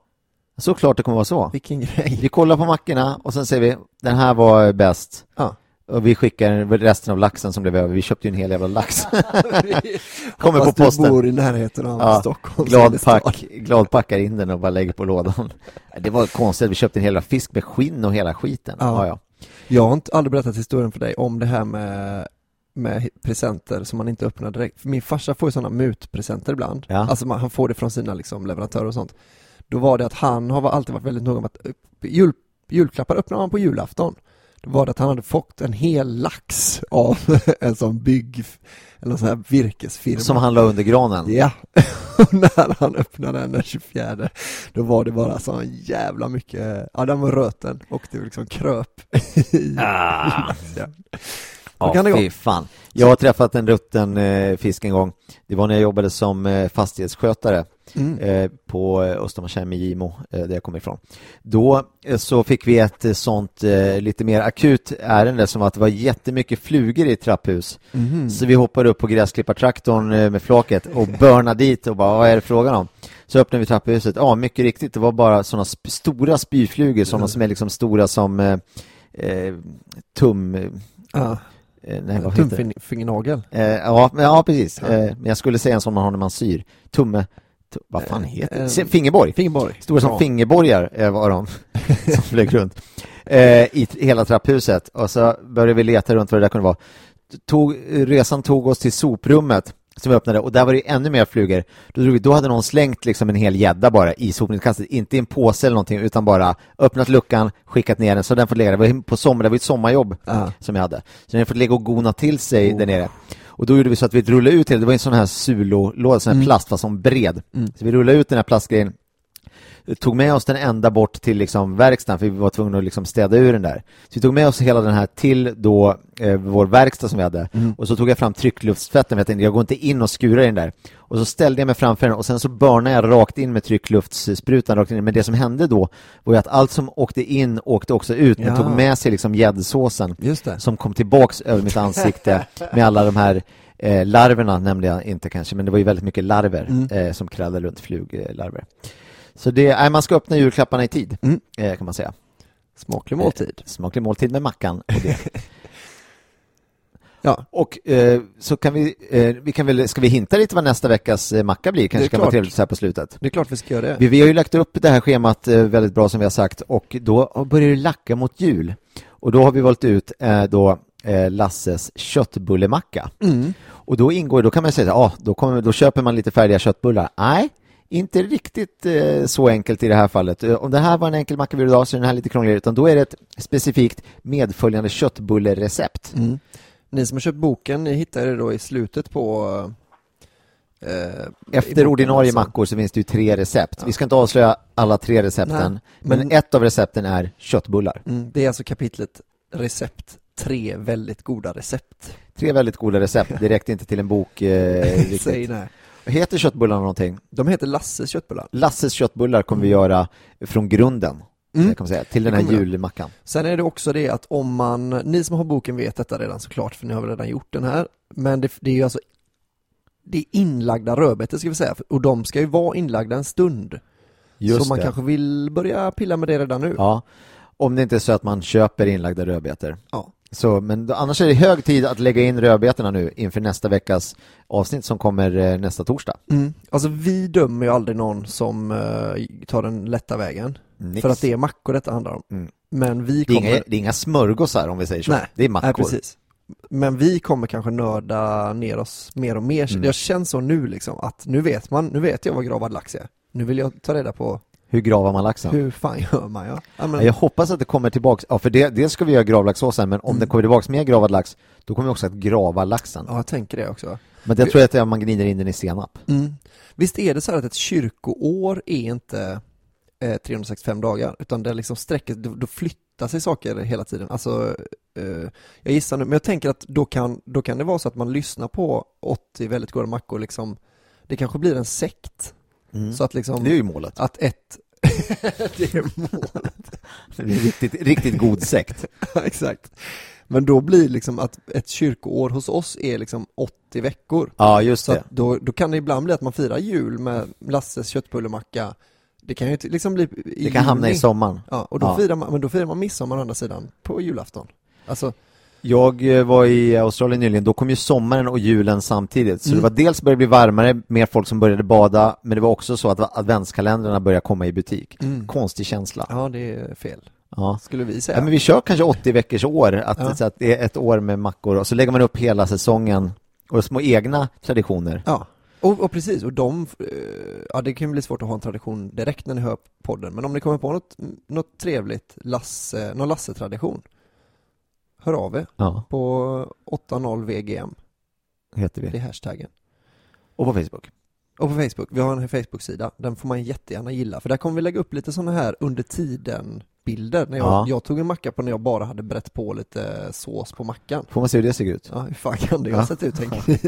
Såklart det kommer vara så. Vilken grej. Vi kollar på mackorna och sen säger vi, den här var bäst. Ja. Och vi skickar resten av laxen som blev över. Vi köpte ju en hel jävla lax. [LAUGHS] [LAUGHS] Kommer på Hoppas du posten. bor i närheten av Ja, Stockholm. Gladpack, gladpackar in den och bara lägger på lådan. Det var konstigt, vi köpte en hel fisk med skinn och hela skiten. Ja. Ja, ja. Jag har inte aldrig berättat historien för dig om det här med med presenter som man inte öppnar direkt. För min farsa får ju sådana mutpresenter ibland. Ja. Alltså man, han får det från sina liksom, leverantörer och sånt. Då var det att han har alltid varit väldigt noga med att jul, julklappar öppnar man på julafton. Då var det att han hade fått en hel lax av [LAUGHS] en sån bygg, eller sån här virkesfirma. Som han la under granen. Ja, och [LAUGHS] när han öppnade den den 24 Då var det bara så jävla mycket, ja den var röten och det liksom kröp [LAUGHS] i Ah. ja. Ja, kan det fy fan. Jag har träffat en rutten eh, fisk en gång. Det var när jag jobbade som eh, fastighetsskötare Mm. eh, på eh, Östermalmshem i Gimo, eh, där jag kommer ifrån. Då eh, så fick vi ett eh, sånt eh, lite mer akut ärende som att det var jättemycket flugor i trapphus. Mhm. Så vi hoppade upp på gräsklippartraktorn med flaket och [LAUGHS] börnade dit och bara, vad är det frågan om? Så öppnade vi trapphuset, ja mycket riktigt, det var bara sådana sp- stora spyflugor, sådana som är liksom stora som tum... Ja, nej, tumfingernagel. Eh, ja, men- ja, precis. Eh, men jag skulle säga en sån man har när man syr. Tumme... Vad fan Eh, heter eh, det? Se- Fingerborg. Fingerborg. Stora som Bra. fingerborgar eh, var de [LAUGHS] som flög runt eh, i hela trapphuset. Och så började vi leta runt vad det där kunde vara. Tog, resan tog oss till soprummet som vi öppnade och där var det ännu mer flugor. Då, drog vi, då hade någon slängt liksom en hel gädda bara i sopnedkastet, inte i en påse eller någonting utan bara öppnat luckan, skickat ner den så den får ligga där. Det var på sommar, det var ett sommarjobb Ja. som jag hade. Så den fått ligga och gona till sig Oh. där nere. Och då gjorde vi så att vi rullade ut hela, det var en sån här Zulo-låda, sån här Mm. plast fast som bred. Mm. Så vi rullade ut den här plastgrejen, tog med oss den ända bort till liksom verkstaden, för vi var tvungna att liksom städa ur den där. Så vi tog med oss hela den här till då eh, vår verkstad som vi hade. Mm. Och så tog jag fram tryckluftsfetten, jag tänkte jag går inte in och skurar i den där. Och så ställde jag mig framför den och sen så börnade jag rakt in med tryckluftssprutan rakt in. Men det som hände då var ju att allt som åkte in åkte också ut. Den Ja. tog med sig liksom gäddsåsen som kom tillbaks över mitt ansikte [LAUGHS] med alla de här eh, larverna nämnde jag inte kanske, men det var ju väldigt mycket larver Mm. eh, som krällde runt fluglarver. Så det, nej, man ska öppna julklapparna i tid, Mm. eh, kan man säga. Smaklig måltid. Smaklig måltid med mackan. [LAUGHS] Ja, Och eh, så kan vi, eh, vi kan väl, ska vi hinta lite vad nästa veckas eh, macka blir? Kanske kan vara klart. trevligt så här på slutet. det är klart vi ska göra det. Vi, vi har ju lagt upp det här schemat eh, väldigt bra som vi har sagt och då börjar det lacka mot jul. Och då har vi valt ut eh, då eh, Lasses köttbullemacka. Mm. Och då ingår, då kan man säga, ja, ah, då, kommer, då köper man lite färdiga köttbullar. Nej, inte riktigt eh, så enkelt i det här fallet. Eh, Om det här var en enkel macka vi gjorde idag så är den här lite krångligare, utan då är det ett specifikt medföljande köttbullerecept. Mm. Ni som har köpt boken, ni hittar det då i slutet på eh, Efter ordinarie alltså. mackor så finns det ju tre recept. Ja. Vi ska inte avslöja alla tre recepten, Nej, men, men- ett av recepten är köttbullar. Mm, det är alltså kapitlet recept, tre väldigt goda recept. Tre väldigt goda recept, [LAUGHS] det räckte inte till en bok eh, Säg riktigt. nej. Heter köttbullarna någonting? De heter Lasses köttbullar. Lasses köttbullar kommer vi göra från grunden, Mm. kan man säga, till den här julmackan. Sen är det också det att om man, ni som har boken vet detta redan såklart för ni har väl redan gjort den här, men det, det är ju alltså det är inlagda rödbetor ska vi säga, och de ska ju vara inlagda en stund. Just så man det. kanske vill börja pilla med det redan nu. Ja, om det inte är så att man köper inlagda rödbetor. Ja. Så, men då, annars är det hög tid att lägga in rödbetorna nu inför nästa veckas avsnitt som kommer eh, nästa torsdag. Mm. Alltså vi dömer ju aldrig någon som eh, tar den lätta vägen. Nix. För att det är mackor detta handlar om. Mm. Men vi det, är kommer... inga, det är inga smörgåsar om vi säger så. Nej, det är mackor. Nej, precis. Men vi kommer kanske nörda ner oss mer och mer. Mm. Det känns så nu liksom att nu vet man, nu vet jag vad gravad lax är. Nu vill jag ta reda på Hur gravar man laxen? hur fan gör man ja? ja men, Ja, Jag hoppas att det kommer tillbaks, ja för det, dels ska vi göra gravlaxsåsen, men om Mm. det kommer tillbaks mer gravad lax, då kommer vi också att grava laxen. ja, jag tänker det också. Men det tror jag att det är om man gnider in den i senap. Mm. Visst är det så här att ett kyrkoår är inte eh, 365 dagar, utan det liksom sträcker, då, då flyttar sig saker hela tiden. Alltså eh, jag gissar nu, men jag tänker att då kan, då kan det vara så att man lyssnar på 80 väldigt goda mackor liksom, det kanske blir en sekt. Mm. Så att liksom, Det är ju målet. att ett, [LAUGHS] det är målet. Det är en riktigt, riktigt god sekt. [LAUGHS] Ja, Exakt. Men då blir liksom att ett kyrkoår hos oss är liksom 80 veckor. Ja, just Så det. att då, då kan det ibland bli att man firar jul med Lasses köttbullemacka. Det kan ju liksom bli i Det kan hamna i juni. sommaren. Ja, och då Ja. firar man, men då firar man midsommar å andra sidan, på julafton. Alltså, Jag eh, var i Australien nyligen, då kom ju sommaren och julen samtidigt. Så Mm. det var dels började det bli varmare, mer folk som började bada, men det var också så att adventskalendrarna började komma i butik. Mm. Konstig känsla. ja det är fel, Ja. skulle vi säga. Ja, men vi kör kanske 80 veckors år, att, Ja. så att det är ett år med mackor och så lägger man upp hela säsongen och små egna traditioner. Ja, och, och precis, och de, eh, ja det kan ju bli svårt att ha en tradition direkt när ni hör podden, men om ni kommer på något, något trevligt Lasse, någon Lasse-tradition, hör av er Ja, på 80VGM, heter det är vi. hashtaggen. Och på Facebook. Och på Facebook, vi har en Facebook-sida, den får man jättegärna gilla, för där kommer vi lägga upp lite sådana här under tiden bilder, när jag, Ja. jag tog en macka på när jag bara hade brett på lite sås på mackan. Får man se hur det ser ut? Ja, hur fan kan det ha Ja. sett ut tänker ni?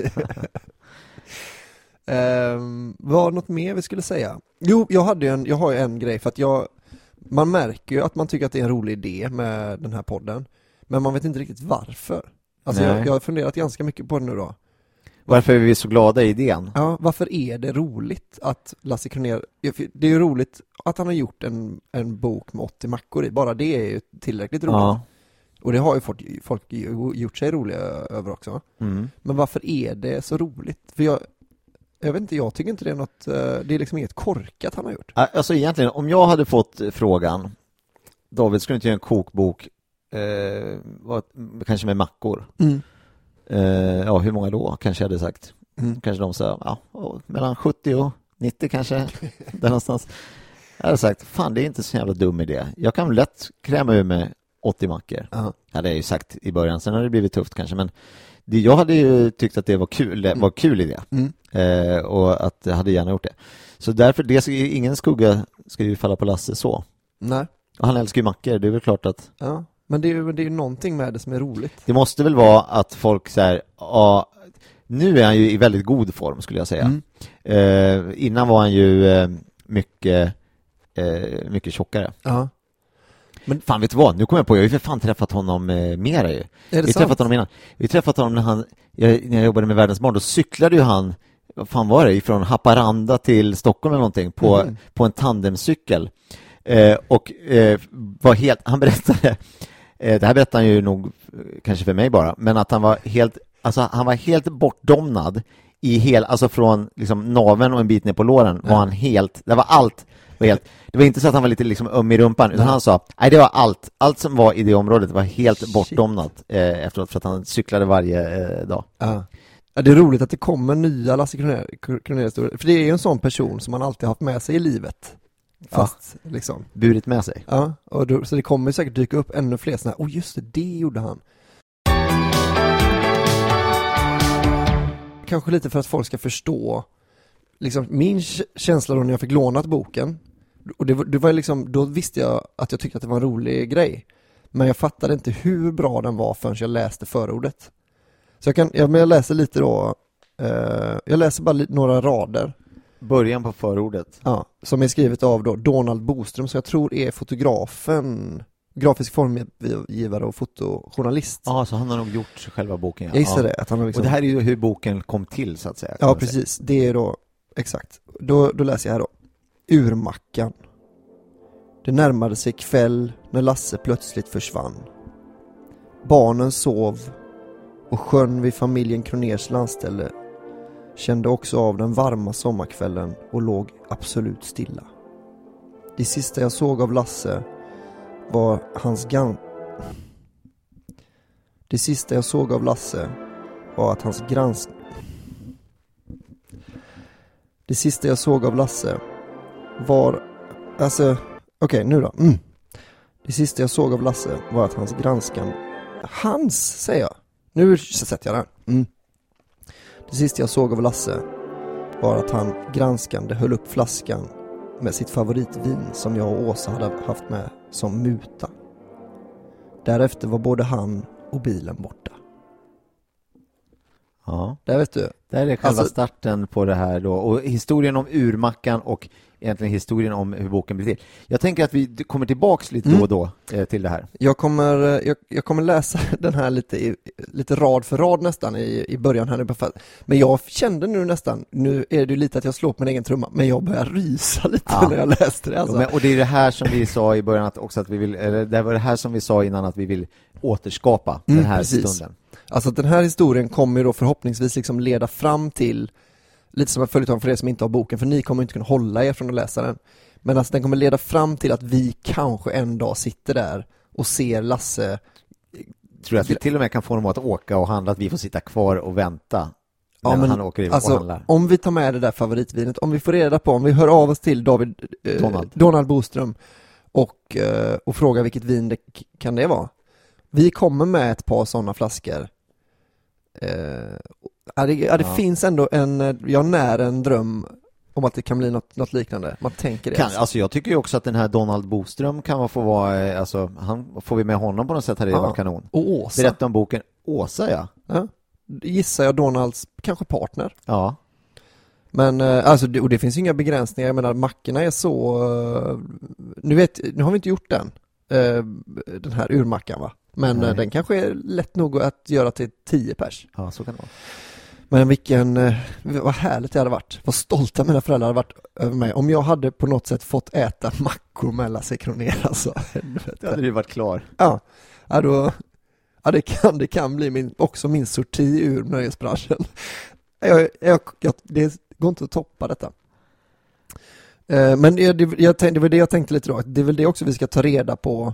um, [LAUGHS] var något mer vi skulle säga? Jo, jag hade ju en, jag har ju en grej för att jag Man märker ju att man tycker att det är en rolig idé med den här podden Men man vet inte riktigt varför Alltså jag, jag har funderat ganska mycket på det nu då Varför är vi så glada i idén? Ja, varför är det roligt att Lasse Kronér, det är ju roligt att han har gjort en, en bok med 80 mackor i, bara det är ju tillräckligt roligt Ja. Och det har ju folk, folk gjort sig roliga över också Mm. Men varför är det så roligt? För jag, jag vet inte, jag tycker inte det är något, eh, det är liksom inget korkat han har gjort. Alltså egentligen, om jag hade fått frågan David, ska du inte göra en kokbok eh, kanske med mackor? Eh, ja, hur många då? Kanske jag hade sagt. Mm. Kanske de sa, ja, mellan 70 och 90 kanske, där någonstans. Jag hade sagt, fan det är inte så jävla dum idé. Jag kan lätt kräma ur med 80 mackor. Det har jag ju sagt i början, sen har det blivit tufft kanske, men det, jag hade ju tyckt att det var kul, det var kul idé. Mm. Eh, och att jag hade gärna gjort det. Så därför, det ska, ju- ingen skugga ska ju falla på Lasse så. Nej, Och han älskar ju mackor, det är väl klart att ja. Men det är ju det är någonting med det som är roligt. det måste väl vara att folk säger ja, nu är han ju i väldigt god form skulle jag säga. Mm. Eh, innan var han ju eh, mycket, eh, mycket tjockare. Ja. Men fan vet du vad, nu kommer jag på, jag har ju för fan träffat honom eh, mera ju. Är har det sant? träffat honom innan. Vi har träffat honom när han, jag, när jag jobbade med Världens barn, då cyklade ju han, vad fan var det, ifrån Haparanda till Stockholm eller någonting, på, Mhm. på en tandemcykel. Eh, och eh, var helt, han berättade, det här berättade han ju nog eh, kanske för mig bara, men att han var helt, alltså han var helt bortdomnad i hel, alltså från liksom naveln och en bit ner på låren var han helt, det var allt var helt, det var inte så att han var lite liksom öm i rumpan, utan han sa, nej det var allt, allt som var i det området var helt bortdomnat eh, efteråt för att han cyklade varje eh, dag. Ja. ja. Det är roligt att det kommer nya Lasse Kronér- Kronér-historier, för det är ju en sån person som man alltid haft med sig i livet. Fast liksom, Burit med sig. ja, och då, så det kommer säkert dyka upp ännu fler sådana här, oh just det, det gjorde han. Kanske lite för att folk ska förstå, liksom min känsla då när jag fick lånat boken, och det, det var liksom, då visste jag att jag tyckte att det var en rolig grej. Men jag fattade inte hur bra den var förrän jag läste förordet. Så jag kan, ja, men jag läser lite då, eh, jag läser bara några rader, Början på förordet. ja, som är skrivet av då Donald Boström, som jag tror är fotografen, grafisk formgivare och fotojournalist. Ja, så han har nog gjort själva boken. Ja. jag gissar ja. det, att han har liksom Och det här är ju hur boken kom till så att säga. Ja, man säga. precis. Det är då, exakt. Då, då läser jag här då. Urmackan. Det närmade sig kväll när Lasse plötsligt försvann. Barnen sov och sjön vid familjen Kroners landställe kände också av den varma sommarkvällen och låg absolut stilla. Det sista jag såg av Lasse var hans gan... Det sista jag såg av Lasse var att hans grans... Det sista jag såg av Lasse var, alltså, okej nu då. Mm. Det sista jag såg av Lasse var att hans granskan, hans säger jag. Nu sätter jag den. Mm. Det sista jag såg av Lasse var att han granskande höll upp flaskan med sitt favoritvin som jag och Åsa hade haft med som muta. Därefter var både han och bilen borta. Ja, Där vet du. där är själva Alltså- starten på det här då. Och historien om urmackan och egentligen historien om hur boken blir till. Jag tänker att vi kommer tillbaks lite då och då eh, till det här. Jag kommer, eh, jag, jag kommer läsa [LAUGHS] den här lite, lite rad för rad nästan i, i början här nu. Men jag kände nu nästan, nu är det lite att jag slår på min egen trumma, men jag börjar rysa [LAUGHS] lite Ja. när jag läste det alltså. Men, och det är det här som vi sa i början att också att vi vill, eller det var det här som vi sa innan att vi vill återskapa Mm, den här precis. stunden. Alltså att den här historien kommer ju då förhoppningsvis liksom leda fram till Lite som en följetong för er som inte har boken, för ni kommer inte kunna hålla er från att läsa den Men alltså den kommer leda fram till att vi kanske en dag sitter där och ser Lasse Tror jag att vi till och med kan få dem att åka och handla, att vi får sitta kvar och vänta Ja, men han åker och alltså, handlar. om vi tar med det där favoritvinet, om vi får reda på, om vi hör av oss till David eh, Donald. Donald Boström och, eh, och frågar vilket vin det kan det vara. Vi kommer med ett par sådana flaskor. Eh, ja, det, ja, det Ja. finns ändå en, eh, jag när en dröm om att det kan bli något, något liknande. Man tänker det. Kan, alltså. alltså jag tycker ju också att den här Donald Boström kan få vara, eh, alltså han, får vi med honom på något sätt hade det varit kanon. Och Åsa, Berätta om boken Åsa ja. ja, gissar jag Donalds kanske partner. Ja, Men alltså, och det finns ju inga begränsningar, jag menar mackorna är så, nu vet, nu har vi inte gjort den, den här urmackan va? Men Nej. eh, den kanske är lätt nog att göra till 10 pers. ja så kan det vara. Men vilken, eh, vad härligt det hade varit, vad stolta mina föräldrar hade varit över mig om jag hade på något sätt fått äta mackor med Lasse [LAUGHS] Kronér alltså. Då hade du varit klar. Ja, ja då, ja det kan, det kan bli min, också min sorti ur nöjesbranschen. Jag, jag, jag, det går inte att toppa detta. Eh, Men det, det, jag tänkte, det var det jag tänkte lite då, det är väl det också vi ska ta reda på.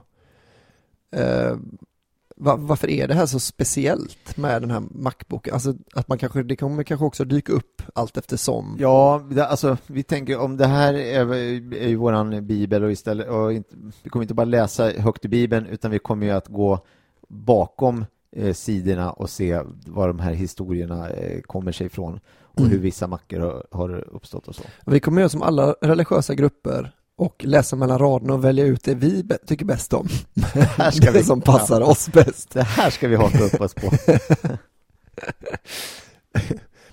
Va, varför är det här så speciellt med den här Macboken? Alltså att man kanske, det kommer kanske också dyka upp allt eftersom. Ja, det, alltså vi tänker om det här är, är ju våran bibel och istället, och inte, vi kommer inte bara läsa högt i bibeln utan vi kommer ju att gå bakom eh, sidorna och se var de här historierna eh, kommer sig ifrån och Mm. hur vissa mackor har, har uppstått och så. Vi kommer göra som alla religiösa grupper och läsa mellan raderna och välja ut det vi tycker bäst om. här ska [LAUGHS] det vi- som passar oss bäst. Det här ska vi haka upp oss på. [LAUGHS]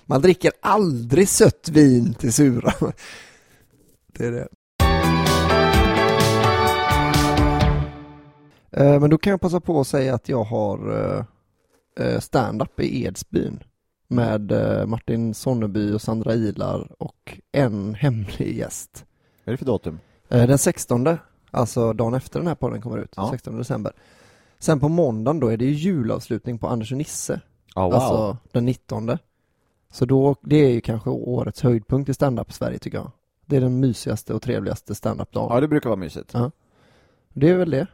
Man dricker aldrig sött vin till sura. Det är det. Eh, Men då kan jag passa på att säga att jag har eh, eh, stand-up i Edsbyn med Martin Sonneby och Sandra Ilar och en hemlig gäst. Vad är det för datum? Eh, Den 16, alltså dagen efter den här podden kommer ut, Ja. 16 december. Sen på måndagen då är det ju julavslutning på Anders och Nisse, Ja, wow. alltså den 19. Så då, det är ju kanske årets höjdpunkt i stand-up Sverige tycker jag. Det är den mysigaste och trevligaste stand-up-dagen. ja, det brukar vara mysigt. Ja. Det är väl det.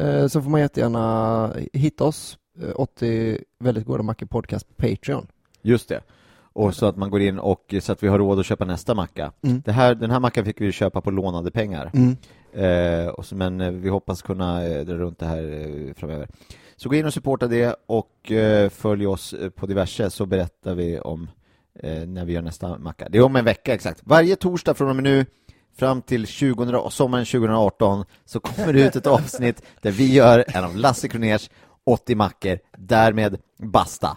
Eh, Så får man jättegärna hitta oss, eh, 80 väldigt goda mackor podcast på Patreon. Just det. Och så att man går in och så att vi har råd att köpa nästa macka. Mm. Det här, den här mackan fick vi köpa på lånade pengar. Mm. Eh, och så, men eh, vi hoppas kunna eh, dra runt det här eh, framöver. Så gå in och supporta det och eh, följ oss på diverse så berättar vi om när vi gör nästa macka. Det är om en vecka exakt. Varje torsdag från och med nu fram till 20, och sommaren 2018 så kommer det ut ett avsnitt där vi gör en av Lasse Kroners 80 mackor. Därmed basta!